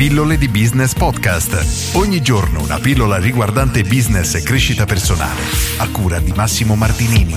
Pillole di Business Podcast. Ogni giorno una pillola riguardante business e crescita personale. A cura di Massimo Martinini.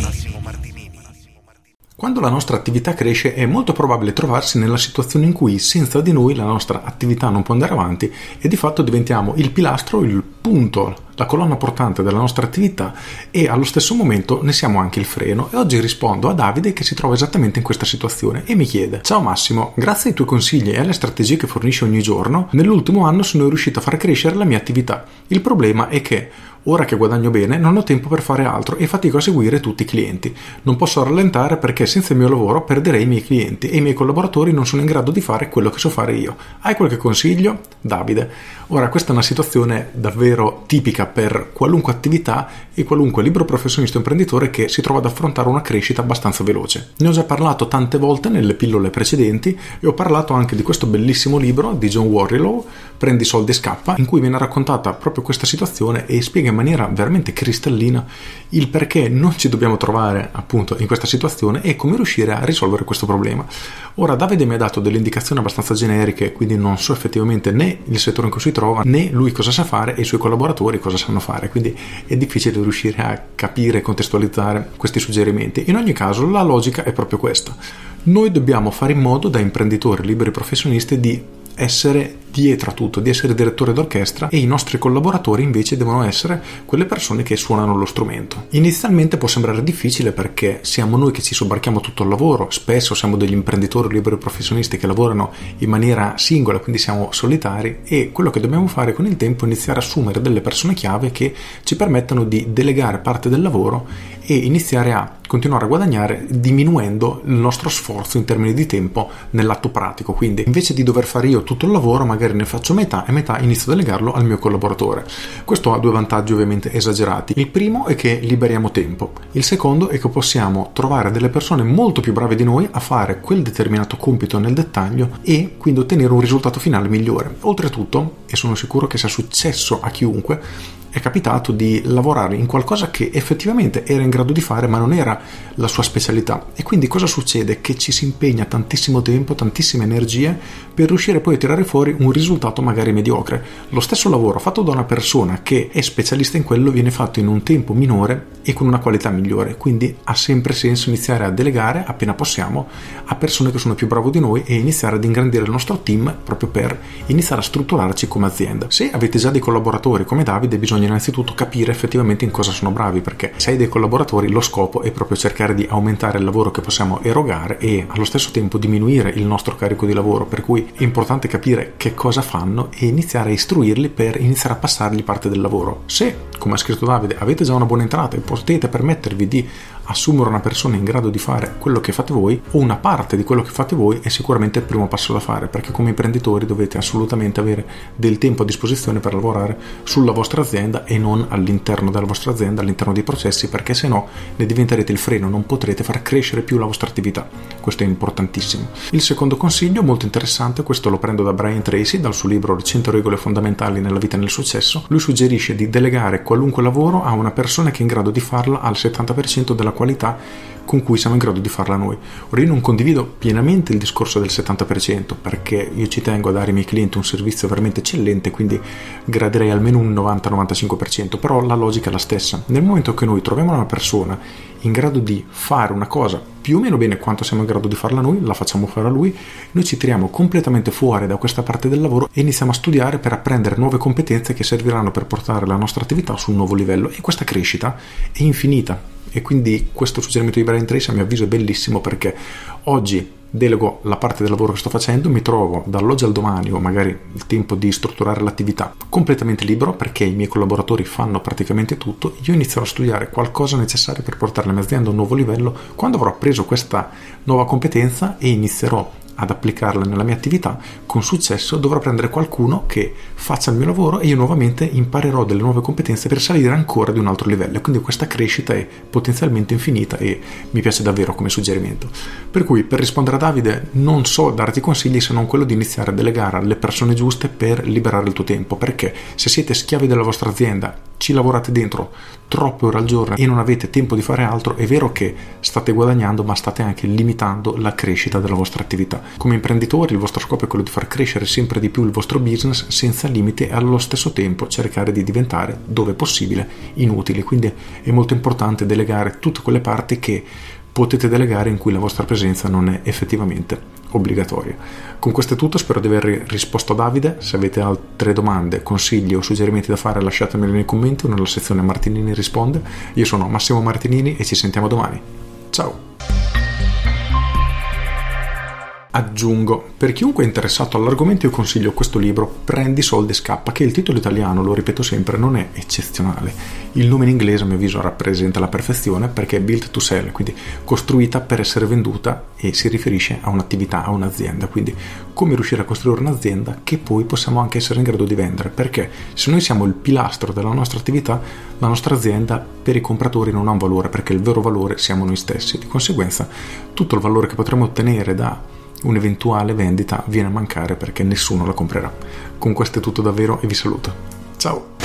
Quando la nostra attività cresce è molto probabile trovarsi nella situazione in cui senza di noi la nostra attività non può andare avanti e di fatto diventiamo il pilastro, il punto, la colonna portante della nostra attività e allo stesso momento ne siamo anche il freno. E oggi rispondo a Davide che si trova esattamente in questa situazione e mi chiede: Ciao Massimo, grazie ai tuoi consigli e alle strategie che fornisci ogni giorno, nell'ultimo anno sono riuscito a far crescere la mia attività. Il problema è che Ora che guadagno bene non ho tempo per fare altro e fatico a seguire tutti i clienti. Non posso rallentare perché senza il mio lavoro perderei i miei clienti e i miei collaboratori non sono in grado di fare quello che so fare io. Hai qualche consiglio? Davide. Ora questa è una situazione davvero tipica per qualunque attività e qualunque libero professionista o imprenditore che si trova ad affrontare una crescita abbastanza veloce. Ne ho già parlato tante volte nelle pillole precedenti e ho parlato anche di questo bellissimo libro di John Warrilow, Prendi soldi e scappa, in cui viene raccontata proprio questa situazione e spiega in maniera veramente cristallina il perché non ci dobbiamo trovare appunto in questa situazione e come riuscire a risolvere questo problema. Ora Davide mi ha dato delle indicazioni abbastanza generiche, quindi non so effettivamente né il settore in cui si trova né lui cosa sa fare e i suoi collaboratori cosa sanno fare, quindi è difficile riuscire a capire e contestualizzare questi suggerimenti. In ogni caso la logica è proprio questa. Noi dobbiamo fare in modo da imprenditori liberi professionisti di essere dietro a tutto, di essere direttore d'orchestra e i nostri collaboratori invece devono essere quelle persone che suonano lo strumento. Inizialmente può sembrare difficile perché siamo noi che ci sobbarchiamo tutto il lavoro, spesso siamo degli imprenditori liberi professionisti che lavorano in maniera singola, quindi siamo solitari e quello che dobbiamo fare con il tempo è iniziare a assumere delle persone chiave che ci permettano di delegare parte del lavoro e iniziare a continuare a guadagnare diminuendo il nostro sforzo in termini di tempo nell'atto pratico. Quindi invece di dover fare io tutto il lavoro, magari ne faccio metà e metà inizio a delegarlo al mio collaboratore. Questo ha due vantaggi ovviamente esagerati. Il primo è che liberiamo tempo, il secondo è che possiamo trovare delle persone molto più brave di noi a fare quel determinato compito nel dettaglio e quindi ottenere un risultato finale migliore. Oltretutto, e sono sicuro che sia successo a chiunque, è capitato di lavorare in qualcosa che effettivamente era in grado di fare ma non era la sua specialità e quindi cosa succede? Che ci si impegna tantissimo tempo, tantissime energie per riuscire poi a tirare fuori un risultato magari mediocre. Lo stesso lavoro fatto da una persona che è specialista in quello viene fatto in un tempo minore e con una qualità migliore, quindi ha sempre senso iniziare a delegare appena possiamo a persone che sono più brave di noi e iniziare ad ingrandire il nostro team proprio per iniziare a strutturarci come azienda. Se avete già dei collaboratori come Davide bisogna innanzitutto capire effettivamente in cosa sono bravi, perché se hai dei collaboratori lo scopo è proprio cercare di aumentare il lavoro che possiamo erogare e allo stesso tempo diminuire il nostro carico di lavoro, per cui è importante capire che cosa fanno e iniziare a istruirli per iniziare a passargli parte del lavoro. Se, come ha scritto Davide, avete già una buona entrata e potete permettervi di assumere una persona in grado di fare quello che fate voi o una parte di quello che fate voi è sicuramente il primo passo da fare perché come imprenditori dovete assolutamente avere del tempo a disposizione per lavorare sulla vostra azienda e non all'interno della vostra azienda, all'interno dei processi perché se no ne diventerete il freno, non potrete far crescere più la vostra attività. Questo è importantissimo. Il secondo consiglio, molto interessante, questo lo prendo da Brian Tracy dal suo libro Le 100 regole fondamentali nella vita e nel successo. Lui suggerisce di delegare qualunque lavoro a una persona che è in grado di farla al 70% della qualità con cui siamo in grado di farla noi. Ora io non condivido pienamente il discorso del 70% perché io ci tengo a dare ai miei clienti un servizio veramente eccellente, quindi gradirei almeno un 90-95%, però la logica è la stessa. Nel momento che noi troviamo una persona in grado di fare una cosa più o meno bene quanto siamo in grado di farla noi, la facciamo fare a lui, noi ci tiriamo completamente fuori da questa parte del lavoro e iniziamo a studiare per apprendere nuove competenze che serviranno per portare la nostra attività su un nuovo livello. E questa crescita è infinita. E quindi questo suggerimento di Brian Tracy a mio avviso è bellissimo perché oggi delego la parte del lavoro che sto facendo, mi trovo dall'oggi al domani o magari il tempo di strutturare l'attività completamente libero perché i miei collaboratori fanno praticamente tutto, io inizierò a studiare qualcosa necessario per portare la mia azienda a un nuovo livello quando avrò preso questa nuova competenza e inizierò ad applicarla nella mia attività con successo dovrò prendere qualcuno che faccia il mio lavoro e io nuovamente imparerò delle nuove competenze per salire ancora di un altro livello. Quindi questa crescita è potenzialmente infinita e mi piace davvero come suggerimento. Per cui per rispondere a Davide non so darti consigli se non quello di iniziare a delegare alle persone giuste per liberare il tuo tempo perché se siete schiavi della vostra azienda ci lavorate dentro troppe ore al giorno e non avete tempo di fare altro, è vero che state guadagnando, ma state anche limitando la crescita della vostra attività. Come imprenditori il vostro scopo è quello di far crescere sempre di più il vostro business senza limiti e allo stesso tempo cercare di diventare, dove possibile, inutili. Quindi è molto importante delegare tutte quelle parti che potete delegare in cui la vostra presenza non è effettivamente obbligatoria. Con questo è tutto, spero di aver risposto a Davide. Se avete altre domande, consigli o suggerimenti da fare, lasciatemeli nei commenti o nella sezione Martinini risponde. Io sono Massimo Martinini e ci sentiamo domani. Ciao! Aggiungo, per chiunque è interessato all'argomento io consiglio questo libro Prendi soldi e scappa, che il titolo italiano, lo ripeto sempre, non è eccezionale. Il nome in inglese a mio avviso rappresenta la perfezione perché è built to sell, quindi costruita per essere venduta e si riferisce a un'attività, a un'azienda, quindi come riuscire a costruire un'azienda che poi possiamo anche essere in grado di vendere, perché se noi siamo il pilastro della nostra attività, la nostra azienda per i compratori non ha un valore, perché il vero valore siamo noi stessi, di conseguenza tutto il valore che potremo ottenere da un'eventuale vendita viene a mancare perché nessuno la comprerà. Con questo è tutto davvero e vi saluto. Ciao!